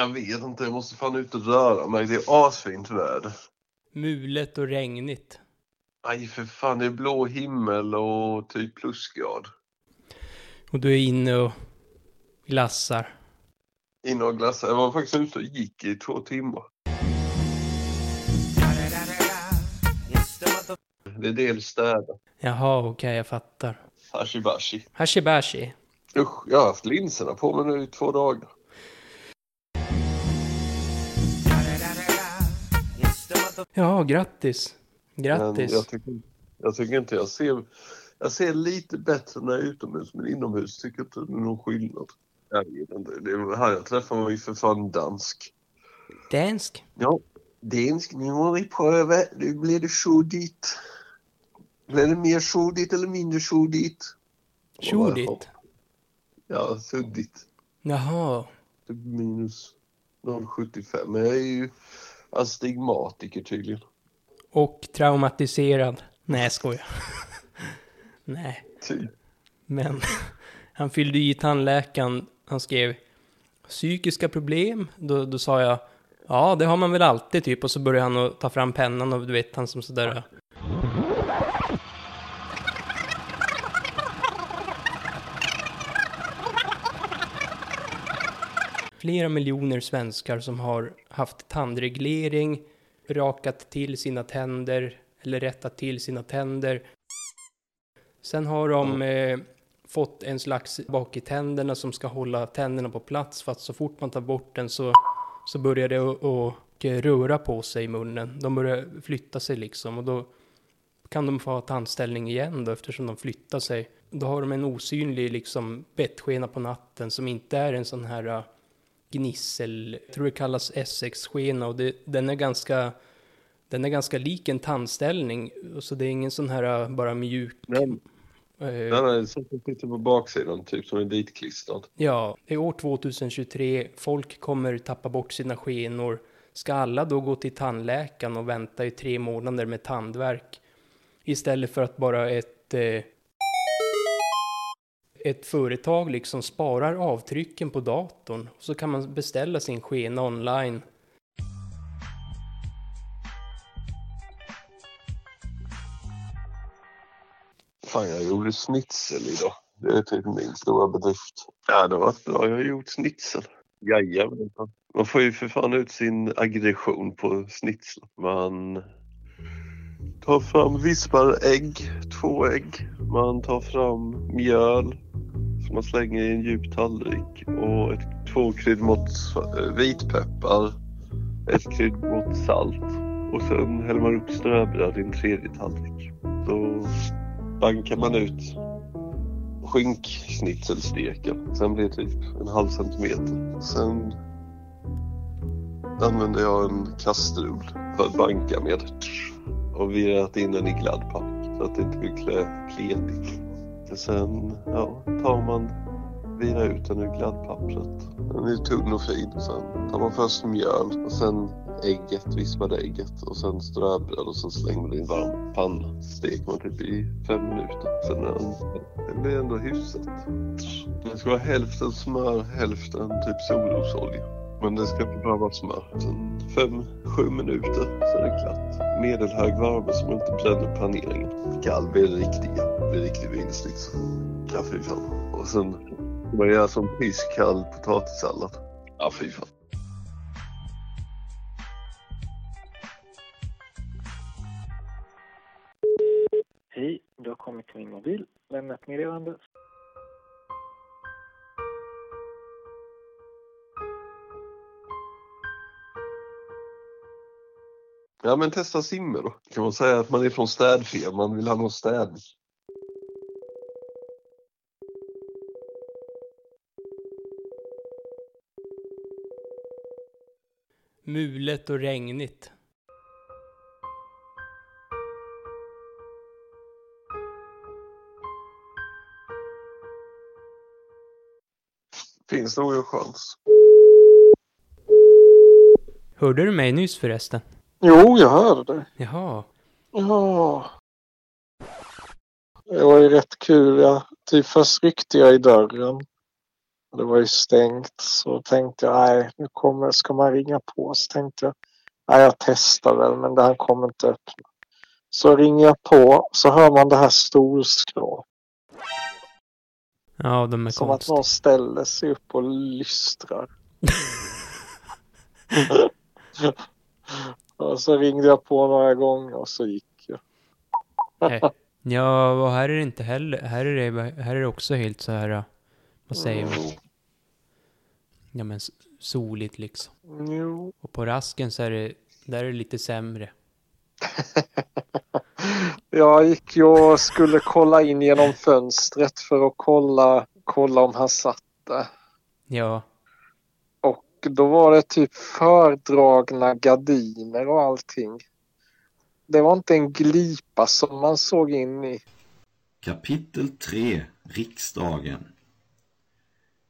Jag vet inte, jag måste fan ut och röra mig. Det är asfint väder. Mulet och regnigt. Nej för fan, det är blå himmel och typ plusgrad. Och du är inne och glassar. Inne och glassar. Jag var faktiskt ute och gick i två timmar. Det är dels städa. Jaha, okej, jag fattar. Hashibashi. Hashibashi. Usch, jag har haft linserna på mig nu i två dagar. Ja, grattis. Men Grattis. jag tycker, jag tycker inte jag ser... Jag ser lite bättre när jag är utomhus, men inomhus tycker jag inte det är någon skillnad. Jag vet inte. Det är, här jag träffar var ju för fan dansk. Dansk. Ja, dansk. Nu har vi prövat. Nu blir det suddigt. Blir det mer suddigt eller mindre suddigt? Tjodit. Ja, suddigt. Jaha. Typ minus 0,75. Men jag är ju astigmatiker tydligen. Och traumatiserad. Nej, jag skojar. Nej, Typ. men han fyllde i tandläkaren. Han skrev psykiska problem. Då, då sa jag ja, det har man väl alltid typ. Och så började han att ta fram pennan och du vet, han som sådär. Flera miljoner svenskar som har haft tandreglering, rakat till sina tänder eller rättat till sina tänder. Sen har de eh, fått en slags bak i tänderna som ska hålla tänderna på plats för att så fort man tar bort den så, så börjar det att röra på sig i munnen. De börjar flytta sig liksom och då kan de få ha tandställning igen då eftersom de flyttar sig. Då har de en osynlig liksom bettskena på natten som inte är en sån här gnissel, jag tror det kallas Essex-skena och det, den är ganska den är ganska lik en tandställning, så det är ingen sån här uh, bara mjuk. Den, eh, den är som sitter på baksidan, typ som är ditklistrad. Ja, är år 2023, folk kommer tappa bort sina skenor. Ska alla då gå till tandläkaren och vänta i tre månader med tandvärk? Istället för att bara ett, eh, ett företag liksom sparar avtrycken på datorn. Så kan man beställa sin skena online. Fan, jag gjorde schnitzel idag. Det är typ min stora bedrift. Ja, det varit bra. Jag har gjort schnitzel. Jajamän. Man får ju för fan ut sin aggression på schnitzel. Man tar fram vispade ägg, två ägg. Man tar fram mjöl man slänger i en djup tallrik och ett, två kryddmått eh, vitpeppar, ett kryddmått salt och sen häller man upp ströbröd i en tredje tallrik. Då bankar man ut skinksnitzelsteken. Sen blir det typ en halv centimeter. Sen använder jag en kastrull för att banka med. Och virat in den i gladpack så att det inte blir kletigt lite. Sen ja, tar man, virar ut den ur gladdpappret. Den är tunn och fin. Sen tar man först mjöl och sen ägget, vispade ägget och sen ströbröd och sen slänger man det i en varm panna. Steker man typ i fem minuter. Sen är den, det blir ändå hyfsat. Det ska vara hälften smör, hälften typ solrosolja. Men det ska inte bara vara smör. Sen fem, sju minuter så är det klart. Medelhög värme så man inte bränner paneringen. Kall blir det riktiga. Blir riktig vinst liksom. Ja fy fan. Och sen man göra som pisskall potatissallad. Ja fy fan. Hej, du har kommit till min mobil. Lämna ett meddelande. Ja men testa simmer då. Kan man säga att man är från städfirman, vill ha någon städning. Mulet och regnigt. Finns nog en chans. Hörde du mig nyss förresten? Jo, jag hörde det. Jaha. Ja. Det var ju rätt kul. Ja. Typ först ryckte jag i dörren. Det var ju stängt så tänkte jag nej nu kommer, ska man ringa på så tänkte jag nej jag testar väl men det här kommer inte öppna. Så ringer jag på så hör man det här stolskrap. Ja, de är Som konstiga. att någon ställer sig upp och lystrar. och så ringde jag på några gånger och så gick jag. Ja, och här är det inte heller. Här är det, här är det också helt så här, vad säger man? Ja men soligt liksom. Jo. Och på rasken så är det, där är det lite sämre. Jag gick ju och skulle kolla in genom fönstret för att kolla, kolla om han satt där. Ja, och då var det typ fördragna gardiner och allting. Det var inte en glipa som man såg in i. Kapitel 3 Riksdagen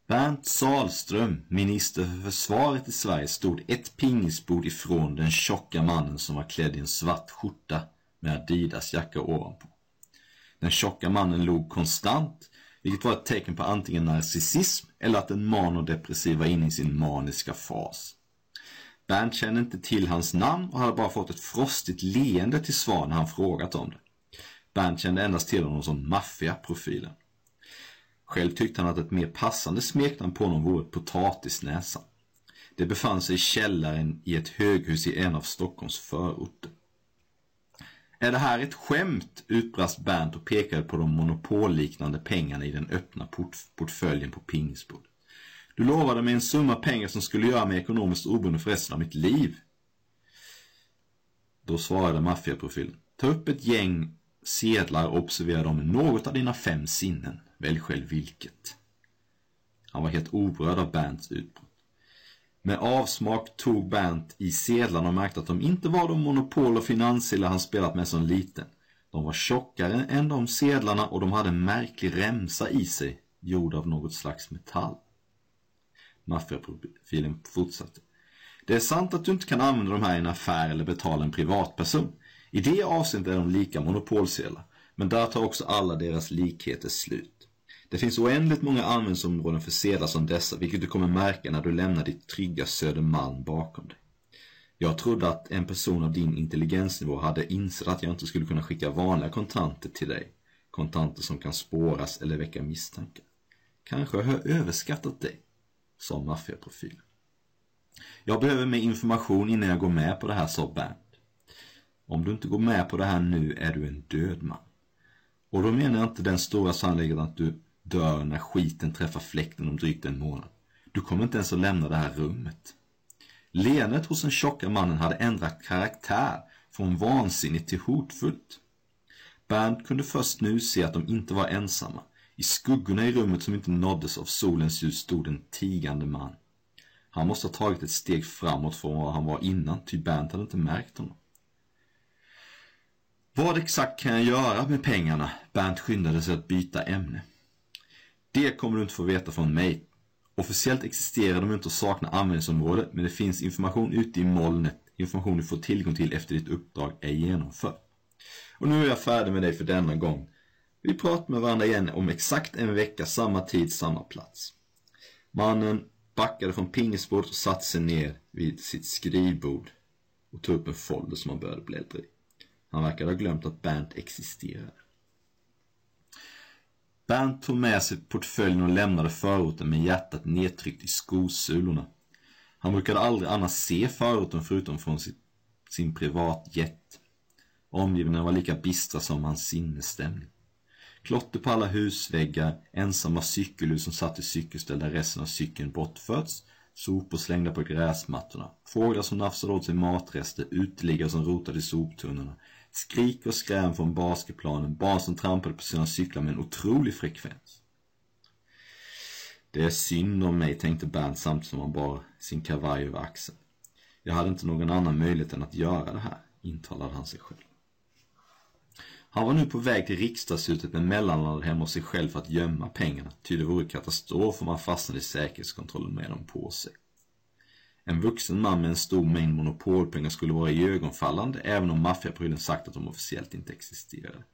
Bernt Salström, minister för försvaret i Sverige, stod ett pingisbord ifrån den tjocka mannen som var klädd i en svart skjorta med Adidas jacka ovanpå. Den tjocka mannen log konstant, vilket var ett tecken på antingen narcissism eller att den manodepressiv var inne i sin maniska fas. Bernt kände inte till hans namn och hade bara fått ett frostigt leende till svar när han frågat om det. Bernt kände endast till honom som maffiaprofilen. Själv tyckte han att ett mer passande smeknamn på honom vore Potatisnäsan. Det befann sig i källaren i ett höghus i en av Stockholms förorter. Är det här ett skämt? utbrast Bernt och pekade på de monopolliknande pengarna i den öppna port portföljen på pingisbordet. Du lovade mig en summa pengar som skulle göra mig ekonomiskt oberoende för resten av mitt liv. Då svarade maffiaprofilen. Ta upp ett gäng sedlar och observera dem med något av dina fem sinnen. Välj själv vilket. Han var helt oberörd av Bernts utbrott. Med avsmak tog Bernt i sedlarna och märkte att de inte var de monopol och finanssedlar han spelat med som liten. De var tjockare än de sedlarna och de hade en märklig remsa i sig, gjord av något slags metall. Maffiaprofilen fortsatte. Det är sant att du inte kan använda de här i en affär eller betala en privatperson. I det avseendet är de lika monopolsedlar, men där tar också alla deras likheter slut. Det finns oändligt många användningsområden för sedlar som dessa, vilket du kommer märka när du lämnar ditt trygga Södermalm bakom dig. Jag trodde att en person av din intelligensnivå hade insett att jag inte skulle kunna skicka vanliga kontanter till dig. Kontanter som kan spåras eller väcka misstankar. Kanske har jag överskattat dig, sa maffiaprofilen. Jag behöver mer information innan jag går med på det här, sa Bernt. Om du inte går med på det här nu är du en död man. Och då menar jag inte den stora sannolikheten att du dör när skiten träffar fläkten om drygt en månad. Du kommer inte ens att lämna det här rummet. Leendet hos den tjocka mannen hade ändrat karaktär från vansinnigt till hotfullt. Bernt kunde först nu se att de inte var ensamma. I skuggorna i rummet som inte nåddes av solens ljus stod en tigande man. Han måste ha tagit ett steg framåt från vad han var innan, ty Bernt hade inte märkt honom. Vad exakt kan jag göra med pengarna? Bernt skyndade sig att byta ämne. Det kommer du inte få veta från mig. Officiellt existerar de inte och saknar användningsområde, men det finns information ute i molnet. Information du får tillgång till efter ditt uppdrag är genomfört. Och nu är jag färdig med dig för denna gång. Vi pratar med varandra igen om exakt en vecka, samma tid, samma plats. Mannen backade från pingisbordet och satte sig ner vid sitt skrivbord och tog upp en folder som han började bläddra i. Han verkade ha glömt att Bernt existerade. Bernt tog med sig portföljen och lämnade förorten med hjärtat nedtryckt i skosulorna. Han brukade aldrig annars se förorten förutom från sitt, sin privatjet. Omgivningarna var lika bistra som hans sinnesstämning. Klotter på alla husväggar, ensamma cykelhus som satt i cykelställ där resten av cykeln bortförts, sopor slängda på gräsmattorna, fåglar som nafsade åt sig matrester, uteliggare som rotade i soptunnorna, skrik och skräm från basketplanen, barn som trampade på sina cyklar med en otrolig frekvens. Det är synd om mig, tänkte Bernt samtidigt som han bar sin kavaj över axeln. Jag hade inte någon annan möjlighet än att göra det här, intalade han sig själv. Han var nu på väg till riksdagshuset men mellanlandade hemma hos sig själv för att gömma pengarna, ty det vore katastrof om han fastnade i säkerhetskontrollen med dem på sig. En vuxen man med en stor mängd monopolpengar skulle vara iögonfallande även om maffiaprylen sagt att de officiellt inte existerade.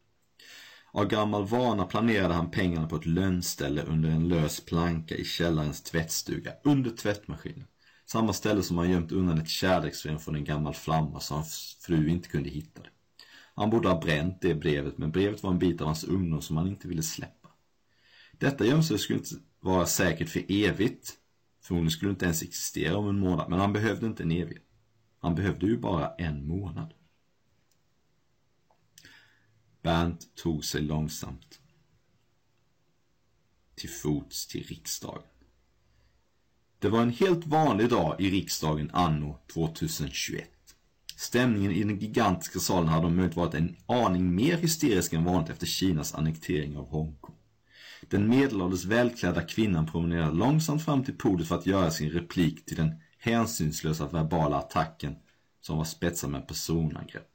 Av gammal vana planerade han pengarna på ett lönnställe under en lös planka i källarens tvättstuga, under tvättmaskinen. Samma ställe som han gömt undan ett kärleksbrev från en gammal flamma så hans fru inte kunde hitta det. Han borde ha bränt det brevet, men brevet var en bit av hans ungdom som han inte ville släppa. Detta gömsel skulle inte vara säkert för evigt. Förmodligen skulle inte ens existera om en månad, men han behövde inte en evighet. Han behövde ju bara en månad. Bernt tog sig långsamt till fots till riksdagen. Det var en helt vanlig dag i riksdagen anno 2021. Stämningen i den gigantiska salen hade om möjligt varit en aning mer hysterisk än vanligt efter Kinas annektering av Hongkong. Den medelålders välklädda kvinnan promenerade långsamt fram till podiet för att göra sin replik till den hänsynslösa verbala attacken som var spetsad med personangrepp.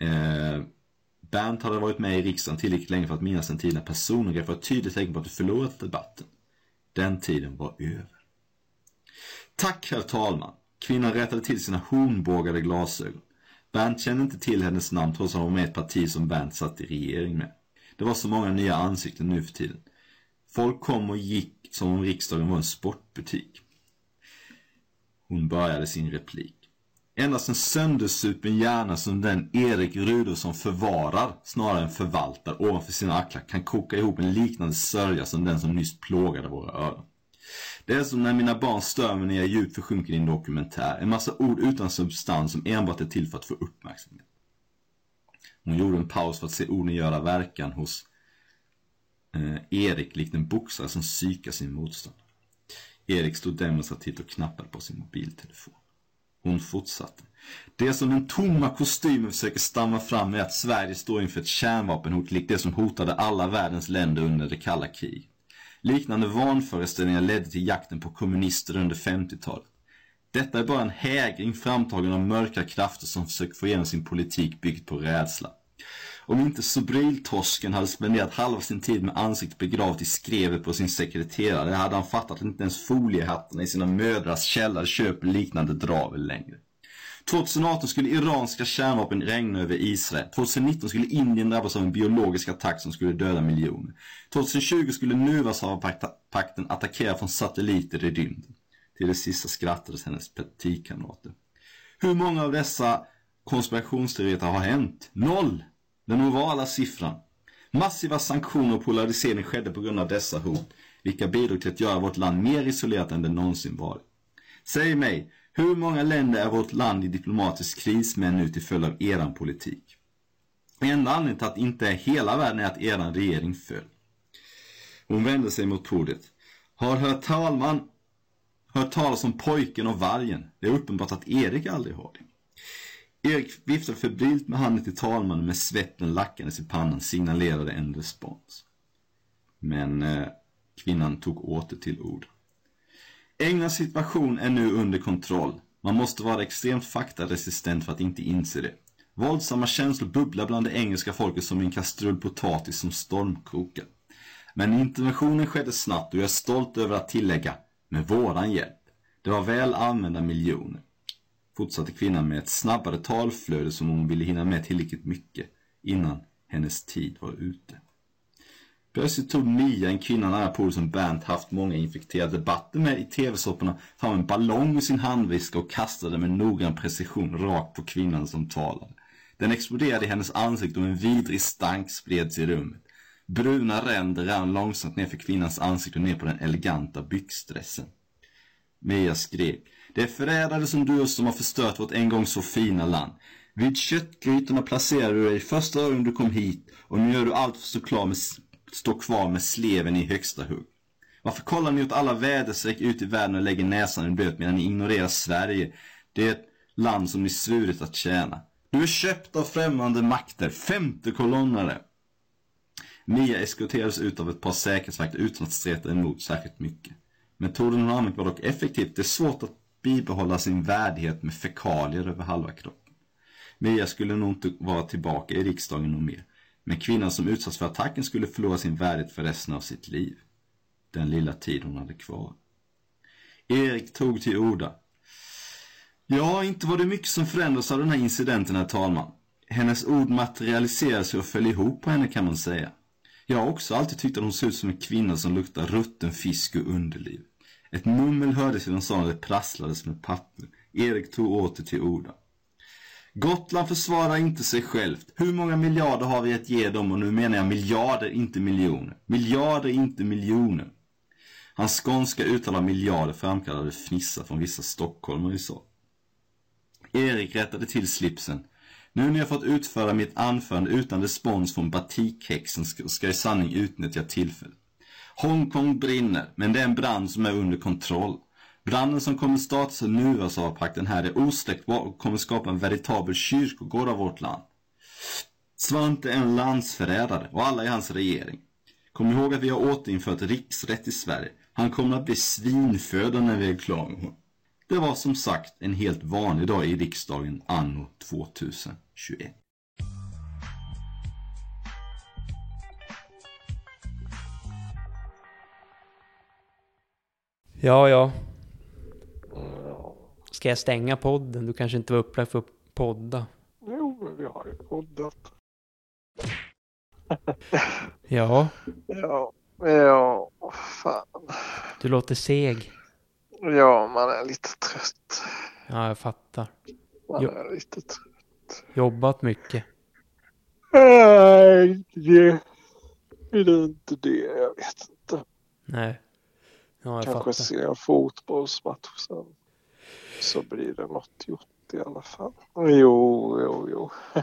Eh, Bernt hade varit med i riksdagen tillräckligt länge för att minnas en tid när personangrepp var ett tydligt tecken på att du förlorat debatten. Den tiden var över. Tack, herr talman. Kvinnan rättade till sina hornbågade glasögon. Bernt kände inte till hennes namn trots att hon var med i ett parti som Bernt satt i regering med. Det var så många nya ansikten nu för tiden. Folk kom och gick som om riksdagen var en sportbutik. Hon började sin replik. Endast en söndersupen hjärna som den Erik Rudolfsson förvarar snarare än förvaltar ovanför sina axlar kan koka ihop en liknande sörja som den som nyss plågade våra öron. Det är som när mina barn stör mig när jag djupt försjunker i en dokumentär. En massa ord utan substans som enbart är till för att få uppmärksamhet. Hon gjorde en paus för att se orden göra verkan hos eh, Erik likt en boxare som psykar sin motståndare. Erik stod demonstrativt och knappade på sin mobiltelefon. Hon fortsatte. Det som den tomma kostymen försöker stamma fram är att Sverige står inför ett kärnvapenhot likt det som hotade alla världens länder under det kalla kriget. Liknande vanföreställningar ledde till jakten på kommunister under 50-talet. Detta är bara en hägring framtagen av mörka krafter som försöker få igenom sin politik byggd på rädsla. Om inte Sobriltorsken hade spenderat halva sin tid med ansiktet begravt i skrevet på sin sekreterare hade han fattat att inte ens foliehattarna i sina mödrars källare köper liknande dravel längre. 2018 skulle iranska kärnvapen regna över Israel. 2019 skulle Indien drabbas av en biologisk attack som skulle döda miljoner. 2020 skulle Nuvasavapakten attackera från satelliter i rymden. Till det sista skrattades hennes partikamrater. Hur många av dessa konspirationsteorier har hänt? Noll! Den ovala siffran. Massiva sanktioner och polarisering skedde på grund av dessa hot, vilka bidrog till att göra vårt land mer isolerat än det någonsin varit. Säg mig, hur många länder är vårt land i diplomatisk kris med nu till följd av eran politik? Enda anledningen till att inte är hela världen är att eran regering föll. Hon vände sig mot podiet. Har hört talman hört talas om pojken och vargen? Det är uppenbart att Erik aldrig har det. Erik viftade febrilt med handen till talmannen med svetten lackandes i pannan signalerade en respons. Men eh, kvinnan tog åter till ord. Englands situation är nu under kontroll. Man måste vara extremt faktaresistent för att inte inse det. Våldsamma känslor bubblar bland det engelska folket som en kastrull potatis som stormkokar. Men interventionen skedde snabbt och jag är stolt över att tillägga, med våran hjälp. Det var väl använda miljoner. Fortsatte kvinnan med ett snabbare talflöde som hon ville hinna med tillräckligt mycket innan hennes tid var ute. Plötsligt tog Mia, en kvinna nära på som Bernt haft många infekterade debatter med i tv-sopporna, fram en ballong ur sin handviska och kastade med noggrann precision rakt på kvinnan som talade. Den exploderade i hennes ansikte och en vidrig stank spreds i rummet. Bruna ränder rann långsamt ner för kvinnans ansikte och ner på den eleganta byxdressen. Mia skrek. Det är förrädare som du som har förstört vårt en gång så fina land. Vid köttgrytorna placerade du dig första gången du kom hit och nu gör du allt för att stå, klar med, stå kvar med sleven i högsta hugg. Varför kollar ni åt alla väderstreck ut i världen och lägger näsan i blöt medan ni ignorerar Sverige? Det är ett land som ni svurit att tjäna. Du är köpt av främmande makter, femte kolonnare. Mia eskorterades ut av ett par säkerhetsvakter utan att streta emot särskilt mycket. Metoden hon använt var dock effektiv. Det är svårt att bibehålla sin värdighet med fekalier över halva kroppen. Mia skulle nog inte vara tillbaka i riksdagen och mer. Men kvinnan som utsatts för attacken skulle förlora sin värdighet för resten av sitt liv. Den lilla tid hon hade kvar. Erik tog till orda. Ja, inte var det mycket som förändrades av den här incidenten, herr talman. hennes ord materialiserades och föll ihop på henne kan man säga. Jag har också alltid tyckt att hon såg ut som en kvinna som luktar rutten fisk och underliv. Ett mummel hördes i den salen det prasslades med papper. Erik tog åter till orda. Gotland försvarar inte sig självt. Hur många miljarder har vi att ge dem? Och nu menar jag miljarder, inte miljoner. Miljarder, inte miljoner. Hans skånska uttal av miljarder framkallade fnissar från vissa stockholmare i så. Erik rättade till slipsen. Nu när jag fått utföra mitt anförande utan respons från batikhäxan ska jag i sanning utnyttja tillfället. Hongkong brinner, men det är en brand som är under kontroll. Branden som kommer startas av Nuasavpakten här är osläckbar och kommer skapa en veritabel kyrkogård av vårt land. Svante är en landsförrädare och alla i hans regering. Kom ihåg att vi har återinfört riksrätt i Sverige. Han kommer att bli svinfödd när vi är klara med honom. Det var som sagt en helt vanlig dag i riksdagen anno 2021. Ja, ja. Ska jag stänga podden? Du kanske inte var upplagd för att podda. Jo, men vi har ju poddat. Ja, Ja, ja, fan. du låter seg. Ja, man är lite trött. Ja, jag fattar. Man Jo. är lite trött. Jobbat mycket. Nej, det är inte det. Jag vet inte. Nej. Ja, jag Kanske fattar. se en fotbollsmatch sen. Så blir det något gjort i alla fall. Jo, jo, jo.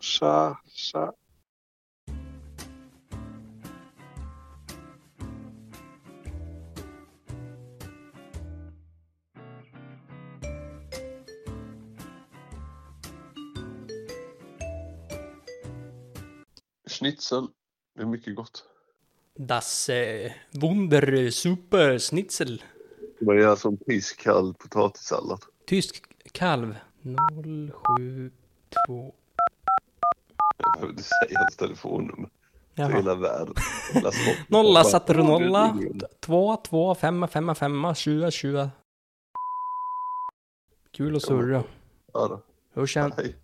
Tja, tja. Schnitzel. Det är mycket gott. Das eh, Wunder Super Schnitzel. Man gör som iskall potatissallad. Tysk kalv. 072. Jag behövde säga hans telefonnummer. Jaha. hela världen. Nolla satte du "Åh, nolla. det är ingen." Två, två, femma, femma, femma, tjugo, tjugo. Kul att surra. Ja då. Sen. Hej.